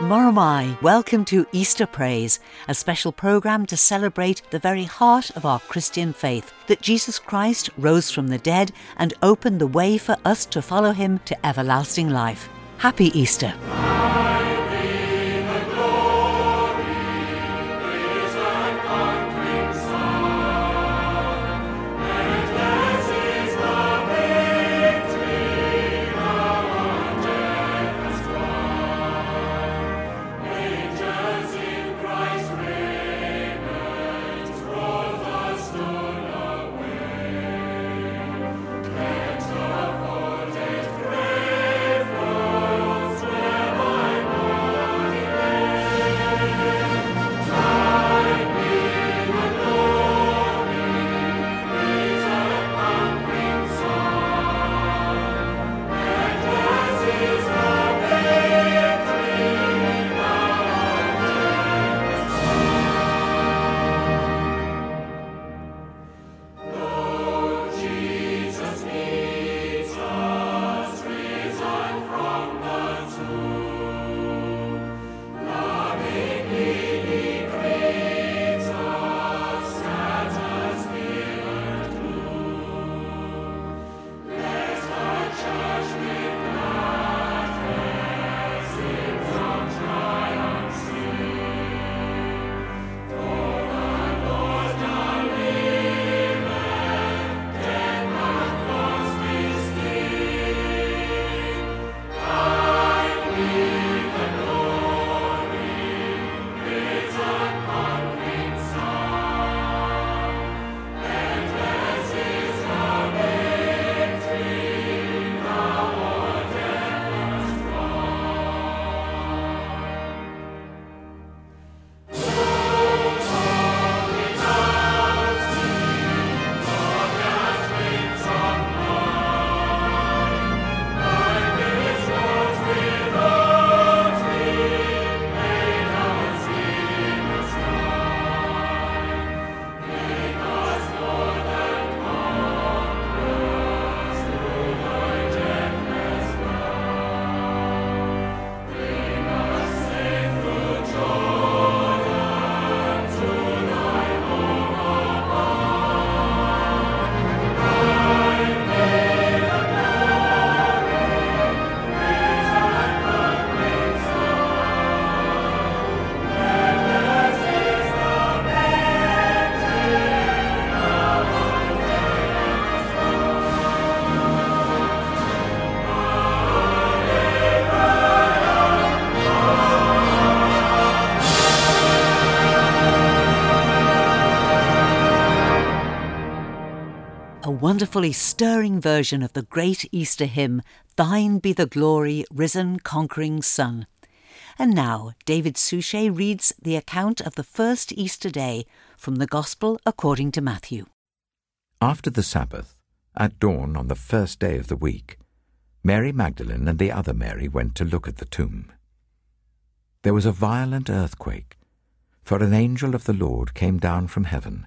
Moghrey mie, welcome to Easter Praise, a special programme to celebrate the very heart of our Christian faith that Jesus Christ rose from the dead and opened the way for us to follow him to everlasting life. Happy Easter. Wonderfully stirring version of the great Easter hymn, Thine be the glory, risen, conquering Son. And now, David Suchet reads the account of the first Easter day from the Gospel according to Matthew. After the Sabbath, at dawn on the first day of the week, Mary Magdalene and the other Mary went to look at the tomb. There was a violent earthquake, for an angel of the Lord came down from heaven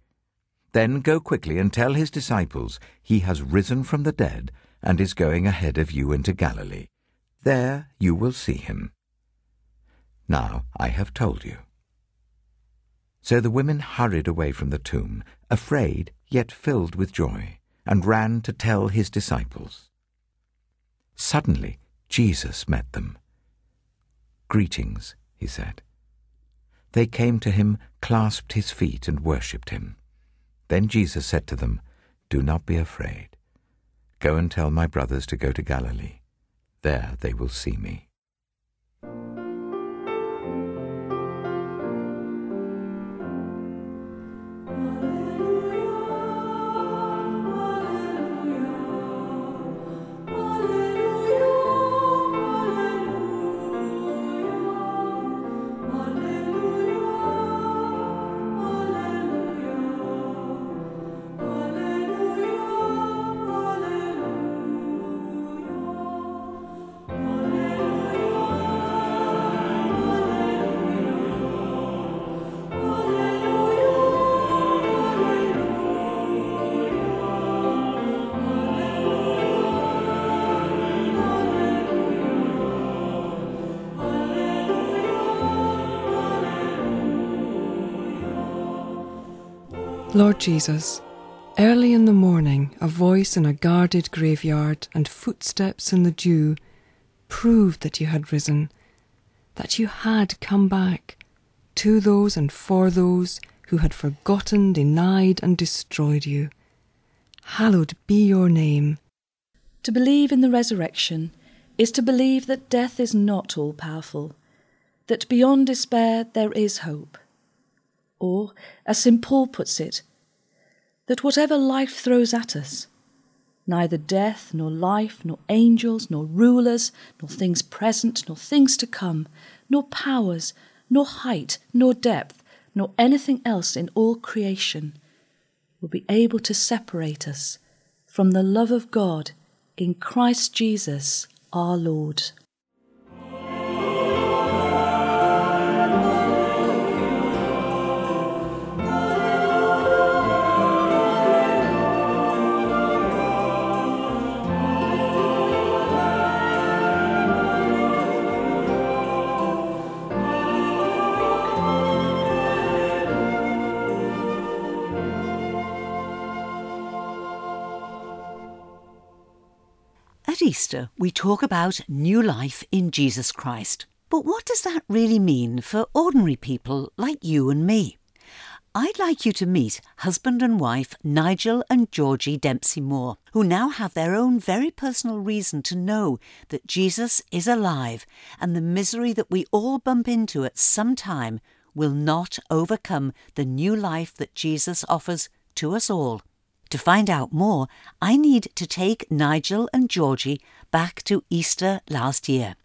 Then go quickly and tell his disciples, He has risen from the dead and is going ahead of you into Galilee. There you will see him. Now I have told you. So the women hurried away from the tomb, afraid yet filled with joy, and ran to tell his disciples. Suddenly Jesus met them. Greetings, he said. They came to him, clasped his feet, and worshipped him. Then Jesus said to them, Do not be afraid. Go and tell my brothers to go to Galilee. There they will see me. Lord Jesus, early in the morning, a voice in a guarded graveyard and footsteps in the dew proved that you had risen, that you had come back to those and for those who had forgotten, denied, and destroyed you. Hallowed be your name. To believe in the resurrection is to believe that death is not all powerful, that beyond despair there is hope. Or, as St. Paul puts it, that whatever life throws at us, neither death, nor life, nor angels, nor rulers, nor things present, nor things to come, nor powers, nor height, nor depth, nor anything else in all creation will be able to separate us from the love of God in Christ Jesus our Lord. Easter, we talk about new life in Jesus Christ. But what does that really mean for ordinary people like you and me? I'd like you to meet husband and wife Nigel and Georgie Dempsey Moore, who now have their own very personal reason to know that Jesus is alive and the misery that we all bump into at some time will not overcome the new life that Jesus offers to us all. To find out more, I need to take Nigel and Georgie back to Easter last year.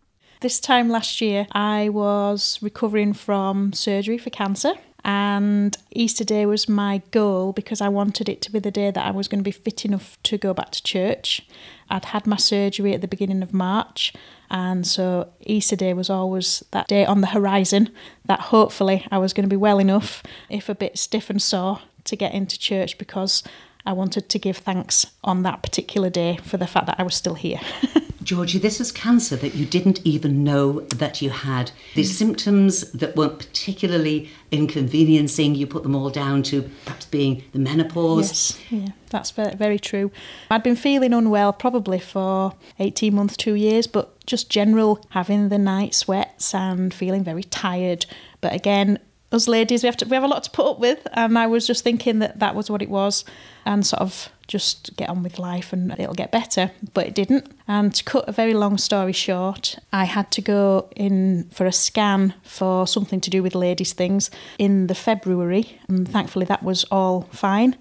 This time last year, I was recovering from surgery for cancer, and Easter Day was my goal because I wanted it to be the day that I was going to be fit enough to go back to church. I'd had my surgery at the beginning of March, and so Easter Day was always that day on the horizon that hopefully I was going to be well enough, if a bit stiff and sore, to get into church because I wanted to give thanks on that particular day for the fact that I was still here. Georgie, this was cancer that you didn't even know that you had. Mm. symptoms that weren't particularly inconveniencing, you put them all down to perhaps being the menopause. Yes, yeah, that's very, very true. I'd been feeling unwell probably for 18 months, two years, but just general having the night sweats and feeling very tired. But again, us ladies, we have to we have a lot to put up with, and I was just thinking that that was what it was, and sort of just get on with life and it'll get better, but it didn't. And to cut a very long story short, I had to go in for a scan for something to do with ladies' things in the February, and thankfully that was all fine.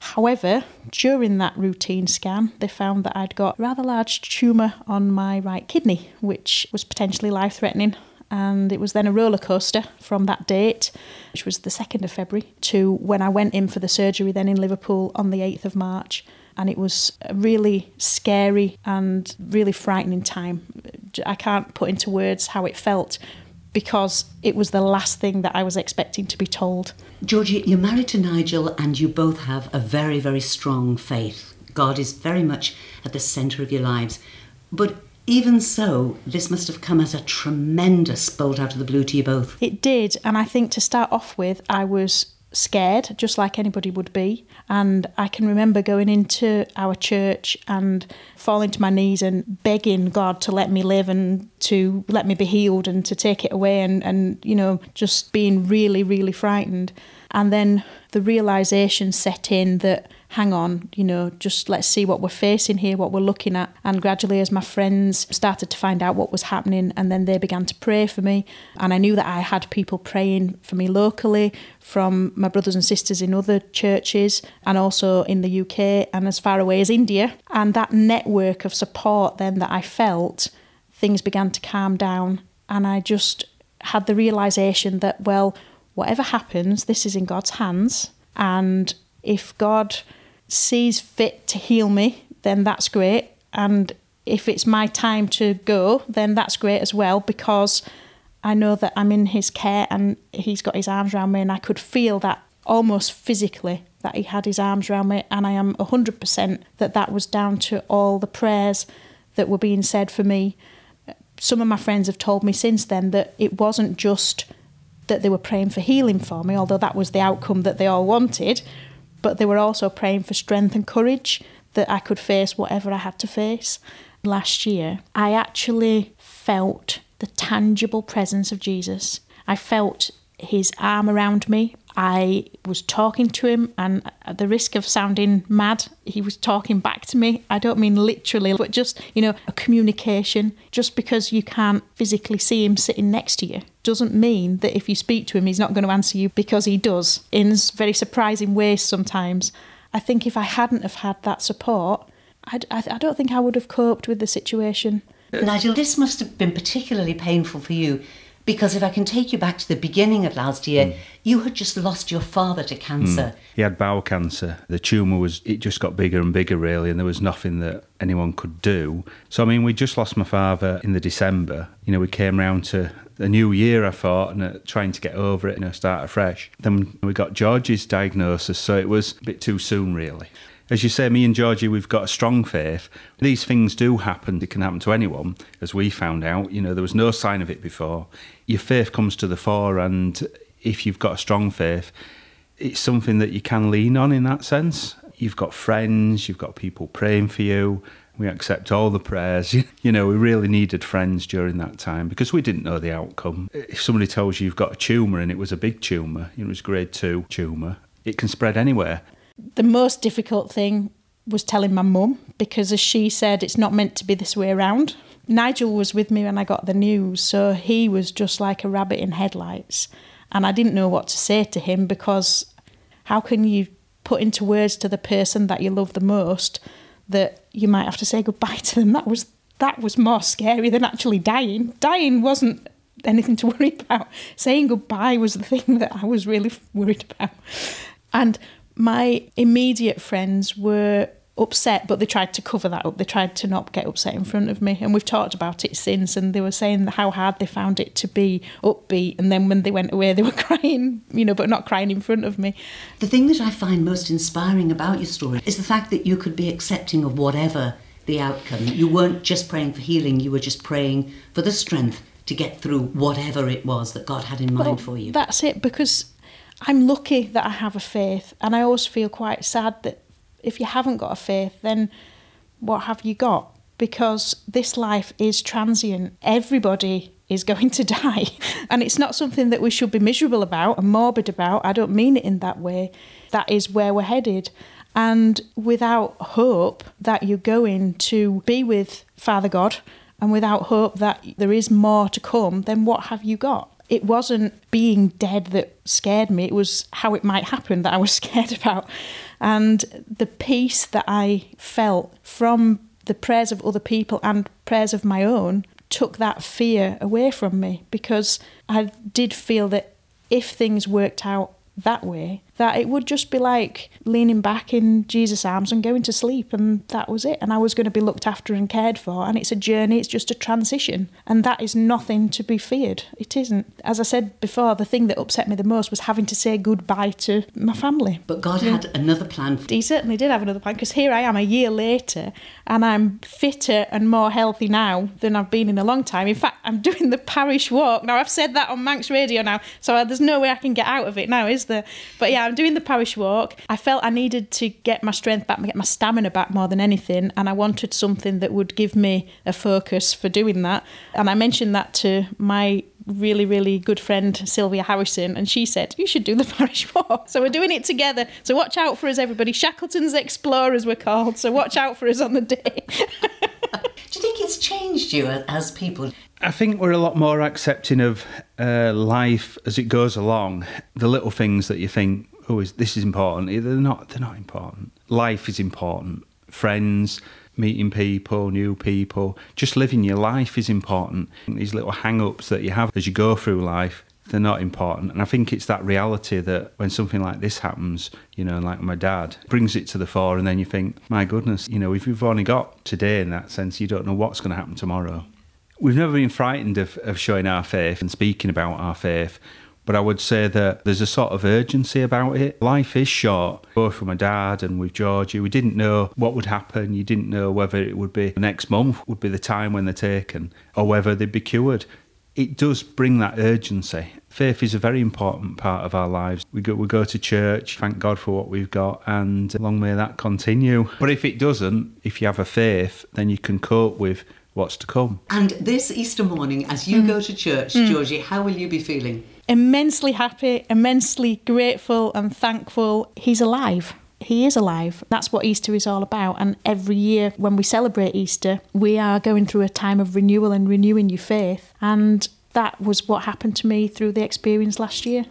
However, during that routine scan, they found that I'd got a rather large tumour on my right kidney, which was potentially life threatening and it was then a roller coaster from that date, which was the 2nd of February, to when I went in for the surgery then in Liverpool on the 8th of March. And it was a really scary and really frightening time. I can't put into words how it felt because it was the last thing that I was expecting to be told. Georgie, you're married to Nigel and you both have a very, very strong faith. God is very much at the centre of your lives. But even so, this must have come as a tremendous bolt out of the blue to you both. It did, and I think to start off with, I was scared, just like anybody would be. And I can remember going into our church and falling to my knees and begging God to let me live and to let me be healed and to take it away and, and you know, just being really, really frightened. And then the realization set in that hang on, you know, just let's see what we're facing here, what we're looking at. And gradually, as my friends started to find out what was happening, and then they began to pray for me, and I knew that I had people praying for me locally from my brothers and sisters in other churches and also in the UK and as far away as India. And that network of support then that I felt, things began to calm down. And I just had the realization that, well, whatever happens, this is in God's hands. And if God sees fit to heal me, then that's great. And if it's my time to go, then that's great as well because I know that I'm in his care and he's got his arms around me and I could feel that almost physically that he had his arms around me and I am 100% that that was down to all the prayers that were being said for me. Some of my friends have told me since then that it wasn't just that they were praying for healing for me, although that was the outcome that they all wanted, but they were also praying for strength and courage that I could face whatever I had to face. Last year, I actually felt the tangible presence of Jesus. I felt his arm around me. I was talking to him, and at the risk of sounding mad, he was talking back to me. I don't mean literally, but just, you know, a communication. Just because you can't physically see him sitting next to you doesn't mean that if you speak to him, he's not going to answer you because he does in very surprising ways sometimes. I think if I hadn't have had that support, I'd, I, I don't think I would have coped with the situation. Nigel, this must have been particularly painful for you because if I can take you back to the beginning of last year, mm. you had just lost your father to cancer. Mm. He had bowel cancer. The tumour was, it just got bigger and bigger, really, and there was nothing that anyone could do. So, I mean, we just lost my father in the December. You know, we came round to a new year, I thought, and uh, trying to get over it, you know, start afresh. Then we got George's diagnosis, so it was a bit too soon, really as you say, me and Georgie, we've got a strong faith. These things do happen. It can happen to anyone, as we found out. You know, there was no sign of it before. Your faith comes to the fore, and if you've got a strong faith, it's something that you can lean on in that sense. You've got friends, you've got people praying for you. We accept all the prayers. You know, we really needed friends during that time because we didn't know the outcome. If somebody tells you you've got a tumour and it was a big tumour, it was grade two tumour, it can spread anywhere. The most difficult thing was telling my mum because, as she said, it's not meant to be this way around. Nigel was with me when I got the news, so he was just like a rabbit in headlights. And I didn't know what to say to him because how can you put into words to the person that you love the most that you might have to say goodbye to them? That was that was more scary than actually dying. Dying wasn't anything to worry about. Saying goodbye was the thing that I was really worried about. And my immediate friends were upset, but they tried to cover that up. They tried to not get upset in front of me. And we've talked about it since, and they were saying how hard they found it to be upbeat. And then when they went away, they were crying, you know, but not crying in front of me. The thing that I find most inspiring about your story is the fact that you could be accepting of whatever the outcome. You weren't just praying for healing, you were just praying for the strength to get through whatever it was that God had in mind well, for you. That's it, because I'm lucky that I have a faith, and I always feel quite sad that if you haven't got a faith, then what have you got? Because this life is transient. Everybody is going to die. And it's not something that we should be miserable about and morbid about. I don't mean it in that way. That is where we're headed. And without hope that you're going to be with Father God, and without hope that there is more to come, then what have you got? it wasn't being dead that scared me, it was how it might happen that I was scared about. And the peace that I felt from the prayers of other people and prayers of my own took that fear away from me because I did feel that if things worked out that way, that it would just be like leaning back in Jesus' arms and going to sleep, and that was it. And I was going to be looked after and cared for. And it's a journey, it's just a transition. And that is nothing to be feared. It isn't. As I said before, the thing that upset me the most was having to say goodbye to my family. But God yeah. had another plan. He certainly did have another plan because here I am a year later and I'm fitter and more healthy now than I've been in a long time. In fact, I'm doing the parish walk. Now, I've said that on Manx Radio now, so uh, there's no way I can get out of it now, is there? But yeah, I'm doing the parish walk. I felt I needed to get my strength back, get my stamina back more than anything, and I wanted something that would give me a focus for doing that. And I mentioned that to my really, really good friend Sylvia Harrison, and she said, You should do the parish walk. So we're doing it together. So watch out for us, everybody. Shackleton's Explorers, we're called. So watch out for us on the day. do you think it's changed you as people? I think we're a lot more accepting of uh, life as it goes along. The little things that you think, oh, is, this is important. They're not. They're not important. Life is important. Friends, meeting people, new people, just living your life is important. These little hang-ups that you have as you go through life, they're not important. And I think it's that reality that when something like this happens, you know, like my dad, brings it to the fore, and then you think, my goodness, you know, if you've only got today in that sense, you don't know what's going to happen tomorrow. We've never been frightened of, of showing our faith and speaking about our faith. But I would say that there's a sort of urgency about it. Life is short, both with my dad and with Georgie. We didn't know what would happen. You didn't know whether it would be next month would be the time when they're taken or whether they'd be cured. it does bring that urgency. Faith is a very important part of our lives. We go, we go to church, thank God for what we've got, and long may that continue. But if it doesn't, if you have a faith, then you can cope with what's to come. And this Easter morning, as you mm. go to church, mm. Georgie, how will you be feeling? Immensely happy, immensely grateful and thankful. He's alive. He is alive. That's what Easter is all about. And every year when we celebrate Easter, we are going through a time of renewal and renewing your faith. And that was what happened to me through the experience last year.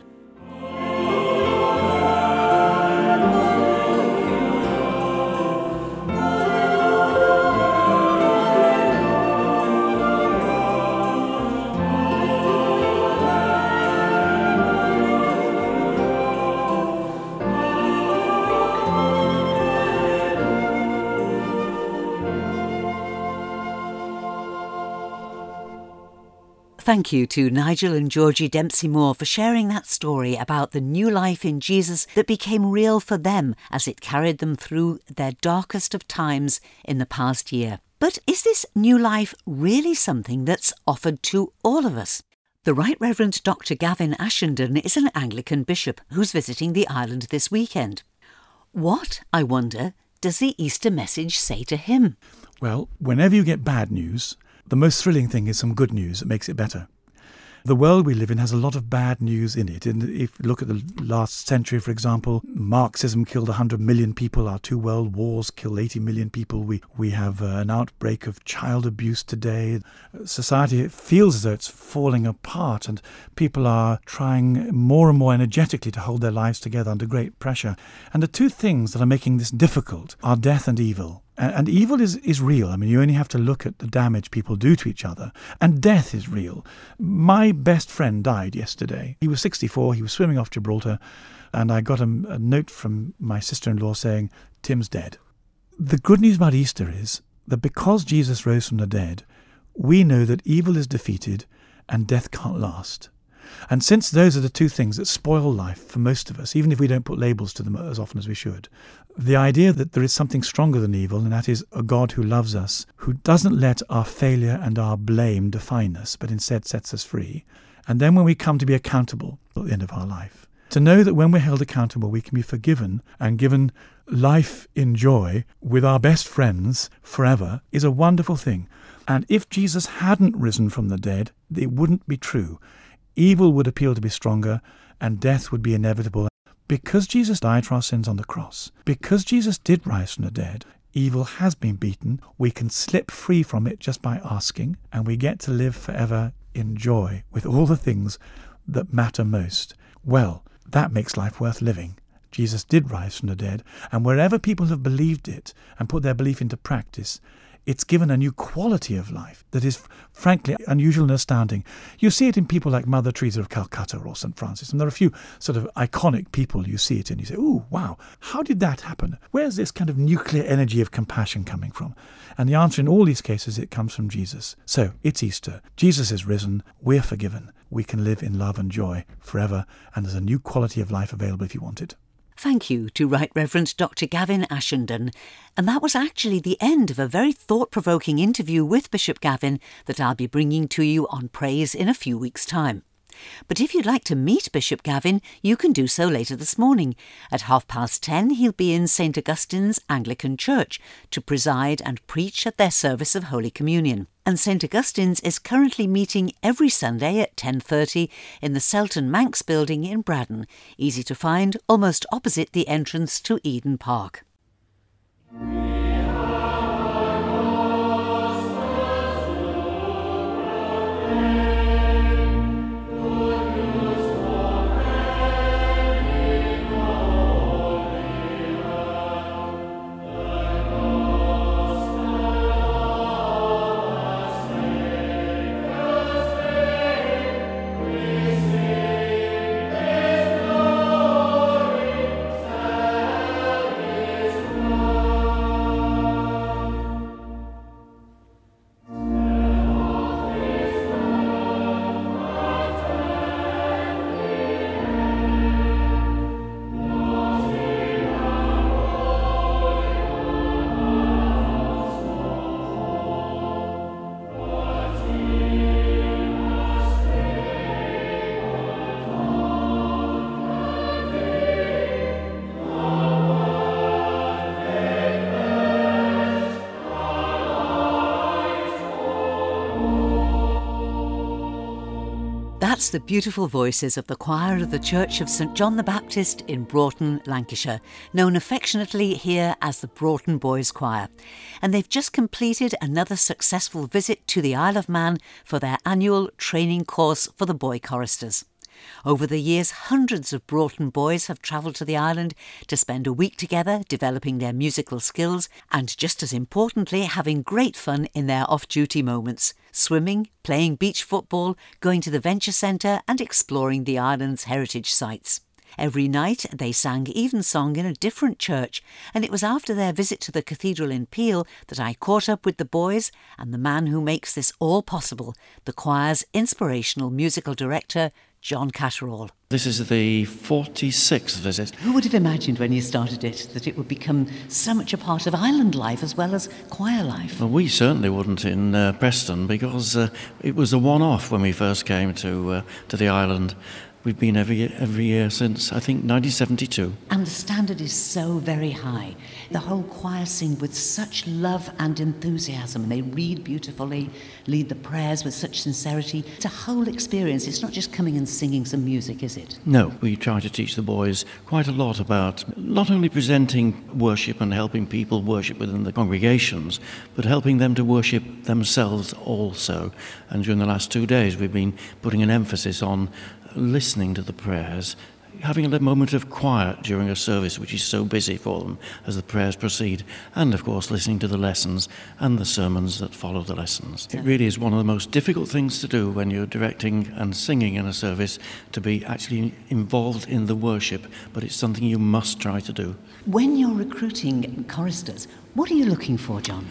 Thank you to Nigel and Georgie Dempsey Moore for sharing that story about the new life in Jesus that became real for them as it carried them through their darkest of times in the past year. But is this new life really something that's offered to all of us? The Right Reverend Dr. Gavin Ashenden is an Anglican bishop who's visiting the island this weekend. What, I wonder, does the Easter message say to him? Well, whenever you get bad news, the most thrilling thing is some good news that makes it better. The world we live in has a lot of bad news in it. And if you look at the last century, for example, Marxism killed 100 million people. Our two world wars killed 80 million people. We, we have uh, an outbreak of child abuse today. Society feels as though it's falling apart, and people are trying more and more energetically to hold their lives together under great pressure. And the two things that are making this difficult are death and evil. And evil is, is real. I mean, you only have to look at the damage people do to each other. And death is real. My best friend died yesterday. He was 64, he was swimming off Gibraltar, and I got a, a note from my sister in law saying, Tim's dead. The good news about Easter is that because Jesus rose from the dead, we know that evil is defeated and death can't last. And since those are the two things that spoil life for most of us, even if we don't put labels to them as often as we should, the idea that there is something stronger than evil, and that is a God who loves us, who doesn't let our failure and our blame define us, but instead sets us free. And then when we come to be accountable at the end of our life, to know that when we're held accountable, we can be forgiven and given life in joy with our best friends forever is a wonderful thing. And if Jesus hadn't risen from the dead, it wouldn't be true. Evil would appeal to be stronger, and death would be inevitable. Because Jesus died for our sins on the cross, because Jesus did rise from the dead, evil has been beaten. We can slip free from it just by asking, and we get to live forever in joy with all the things that matter most. Well, that makes life worth living. Jesus did rise from the dead, and wherever people have believed it and put their belief into practice, it's given a new quality of life that is frankly unusual and astounding. You see it in people like Mother Teresa of Calcutta or St. Francis, and there are a few sort of iconic people you see it in. You say, oh, wow, how did that happen? Where's this kind of nuclear energy of compassion coming from? And the answer in all these cases, it comes from Jesus. So it's Easter. Jesus is risen. We're forgiven. We can live in love and joy forever, and there's a new quality of life available if you want it. Thank you to Right Reverend Dr. Gavin Ashenden. And that was actually the end of a very thought provoking interview with Bishop Gavin that I'll be bringing to you on Praise in a few weeks' time. But if you'd like to meet Bishop Gavin, you can do so later this morning. At half past ten, he'll be in St. Augustine's Anglican Church to preside and preach at their service of Holy Communion. And St. Augustine's is currently meeting every Sunday at 10.30 in the Celton Manx building in Braddan, easy to find almost opposite the entrance to Eden Park. The beautiful voices of the choir of the Church of St John the Baptist in Broughton, Lancashire, known affectionately here as the Broughton Boys Choir. And they've just completed another successful visit to the Isle of Man for their annual training course for the boy choristers. Over the years, hundreds of Broughton boys have travelled to the island to spend a week together developing their musical skills and, just as importantly, having great fun in their off duty moments swimming, playing beach football, going to the Venture Centre, and exploring the island's heritage sites. Every night they sang evensong in a different church, and it was after their visit to the cathedral in Peel that I caught up with the boys and the man who makes this all possible, the choir's inspirational musical director, John Catterall. This is the 46th visit. Who would have imagined when you started it that it would become so much a part of island life as well as choir life? Well, we certainly wouldn't in uh, Preston because uh, it was a one off when we first came to, uh, to the island. We've been every every year since I think 1972. And the standard is so very high. The whole choir sing with such love and enthusiasm. and They read beautifully, lead the prayers with such sincerity. It's a whole experience. It's not just coming and singing some music, is it? No, we try to teach the boys quite a lot about not only presenting worship and helping people worship within the congregations, but helping them to worship themselves also. And during the last two days, we've been putting an emphasis on listening to the prayers, having a moment of quiet during a service which is so busy for them as the prayers proceed, and of course listening to the lessons and the sermons that follow the lessons. It really is one of the most difficult things to do when you're directing and singing in a service to be actually involved in the worship, but it's something you must try to do. When you're recruiting choristers, what are you looking for, John?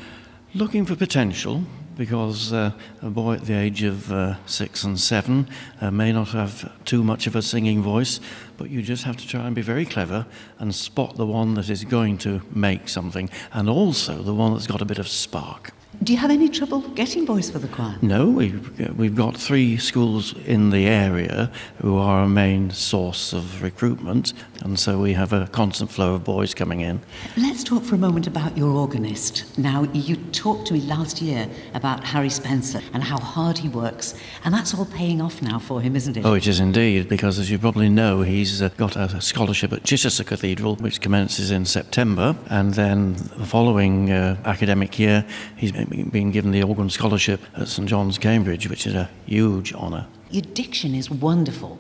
Looking for potential, because uh, a boy at the age of uh, six and seven uh, may not have too much of a singing voice, but you just have to try and be very clever and spot the one that is going to make something, and also the one that's got a bit of spark. Do you have any trouble getting boys for the choir? No, we've, we've got three schools in the area who are our main source of recruitment, and so we have a constant flow of boys coming in. Let's talk for a moment about your organist. Now, you talked to me last year about Harry Spencer and how hard he works, and that's all paying off now for him, isn't it? Oh, it is indeed, because as you probably know, he's got a scholarship at Chichester Cathedral, which commences in September, and then the following uh, academic year, he's being given the organ scholarship at St John's, Cambridge, which is a huge honour. Your diction is wonderful.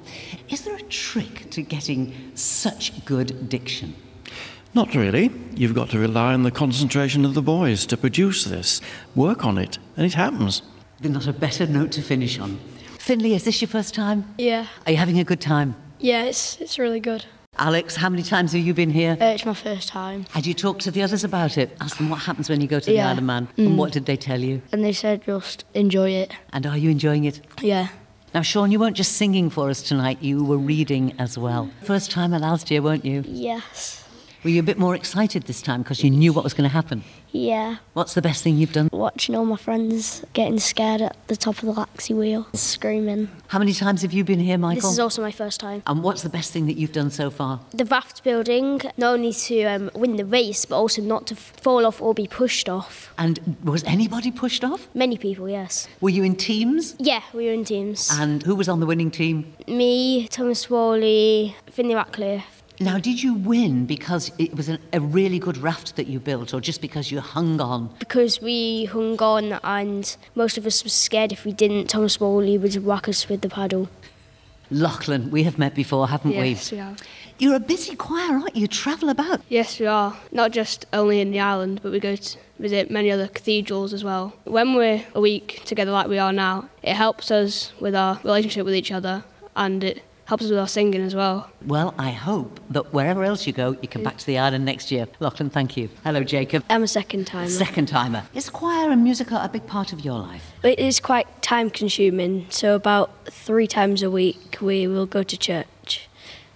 Is there a trick to getting such good diction? Not really. You've got to rely on the concentration of the boys to produce this. Work on it, and it happens. There's not a better note to finish on. Finley, is this your first time? Yeah. Are you having a good time? Yeah, it's, it's really good. Alex, how many times have you been here? Uh, it's my first time. Had you talked to the others about it? Ask them what happens when you go to Yeah. the Isle of Man. Mm. And what did they tell you? And they said just enjoy it. And are you enjoying it? Yeah. Now, Sean, you weren't just singing for us tonight, you were reading as well. First time at Alstia, weren't you? Yes. Were you a bit more excited this time because you knew what was going to happen? Yeah. What's the best thing you've done? Watching all my friends getting scared at the top of the Laxey wheel, screaming. How many times have you been here, Michael? This is also my first time. and what's the best thing that you've done so far? The raft building, not only to um, win the race, but also not to fall off or be pushed off. And was anybody pushed off? Many people, yes. Were you in teams? Yeah, we were in teams. And who was on the winning team? Me, Thomas Worley, Finley Ratcliffe. Now, did you win because it was a, a really good raft that you built, or just because you hung on? Because we hung on and most of us were scared if we didn't, Thomas Worley would whack us with the paddle. Lachlan, we have met before, haven't we? Yes, we? we have. You're a busy choir, aren't you? You travel about. Yes, we are. Not just only in the island, but we go to visit many other cathedrals as well. When we're a week together like we are now, it helps us with our relationship with each other and it helps us with our singing as well. Well, I hope that wherever else you go, you come back to the island next year. Lachlan, thank you. Hello, Jacob. I'm a second timer. Second timer. Is choir and musical a big part of your life? It is quite time consuming, so about three times a week we will go to church.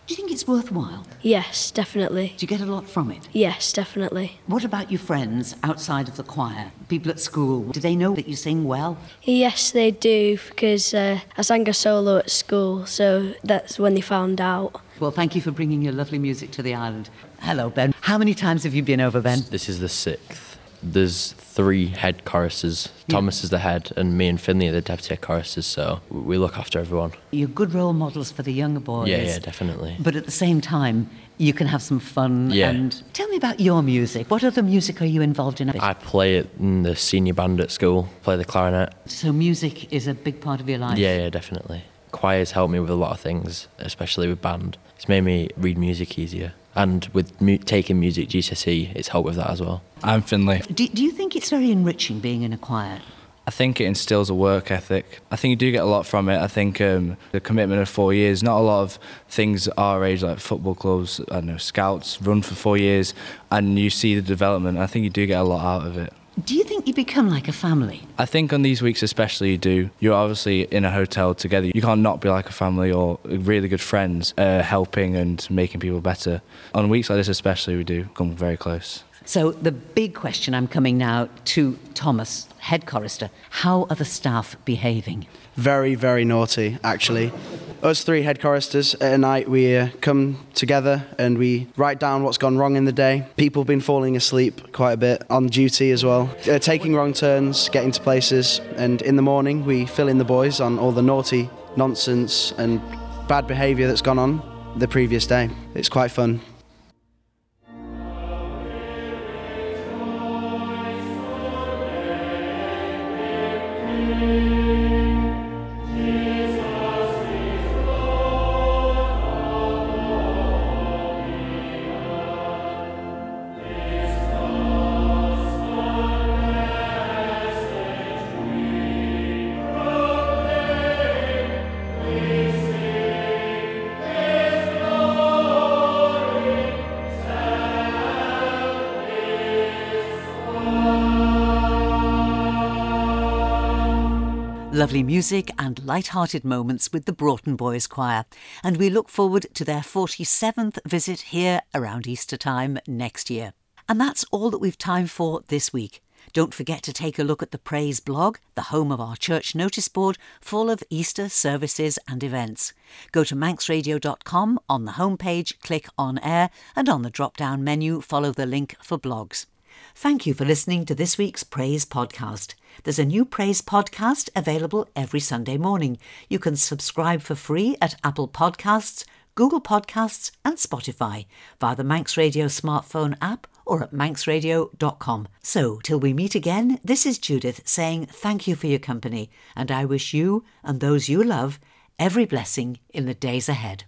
Do you think it's worthwhile? Yes, definitely. Do you get a lot from it? Yes, definitely. What about your friends outside of the choir? People at school? Do they know that you sing well? Yes, they do, because uh, I sang a solo at school, so that's when they found out. Well, thank you for bringing your lovely music to the island. Hello, Ben. How many times have you been over, Ben? This is the sixth. There's three head choristers. Thomas is the head, and me and Finley are the deputy head choristers. So we look after everyone. You're good role models for the younger boys. Yeah, yeah, definitely. But at the same time, you can have some fun. Yeah. And tell me about your music. What other music are you involved in? I play it in the senior band at school. Play the clarinet. So music is a big part of your life. Yeah, yeah, definitely. Choir's helped me with a lot of things, especially with band. It's made me read music easier. And with mu- taking music GCSE, it's helped with that as well. I'm Finley. Do, do you think it's very enriching being in a choir? I think it instills a work ethic. I think you do get a lot from it. I think um, the commitment of four years, not a lot of things our age, like football clubs, I don't know, scouts, run for four years, and you see the development. I think you do get a lot out of it. Do you think you become like a family? I think on these weeks especially you do. You're obviously in a hotel together. You can't not be like a family or really good friends, uh, helping and making people better. On weeks like this especially, we do come very close. So the big question I'm coming now to Thomas, head chorister. How are the staff behaving? Very, very naughty, actually. Us three head choristers at a night, we uh, come together and we write down what's gone wrong in the day. People have been falling asleep quite a bit on duty as well, uh, taking wrong turns, getting to places. And in the morning, we fill in the boys on all the naughty nonsense and bad behaviour that's gone on the previous day. It's quite fun. Lovely music and light-hearted moments with the Broughton Boys Choir, and we look forward to their 47th visit here around Easter time next year. And that's all that we've time for this week. Don't forget to take a look at the Praise blog, the home of our church notice board full of Easter services and events. Go to manxradio.com on the homepage, click on air, and on the drop down menu, follow the link for blogs. Thank you for listening to this week's Praise podcast. There's a new Praise podcast available every Sunday morning. You can subscribe for free at Apple Podcasts, Google Podcasts, and Spotify via the Manx Radio smartphone app or at manxradio.com. So, till we meet again, this is Judith saying thank you for your company, and I wish you and those you love every blessing in the days ahead.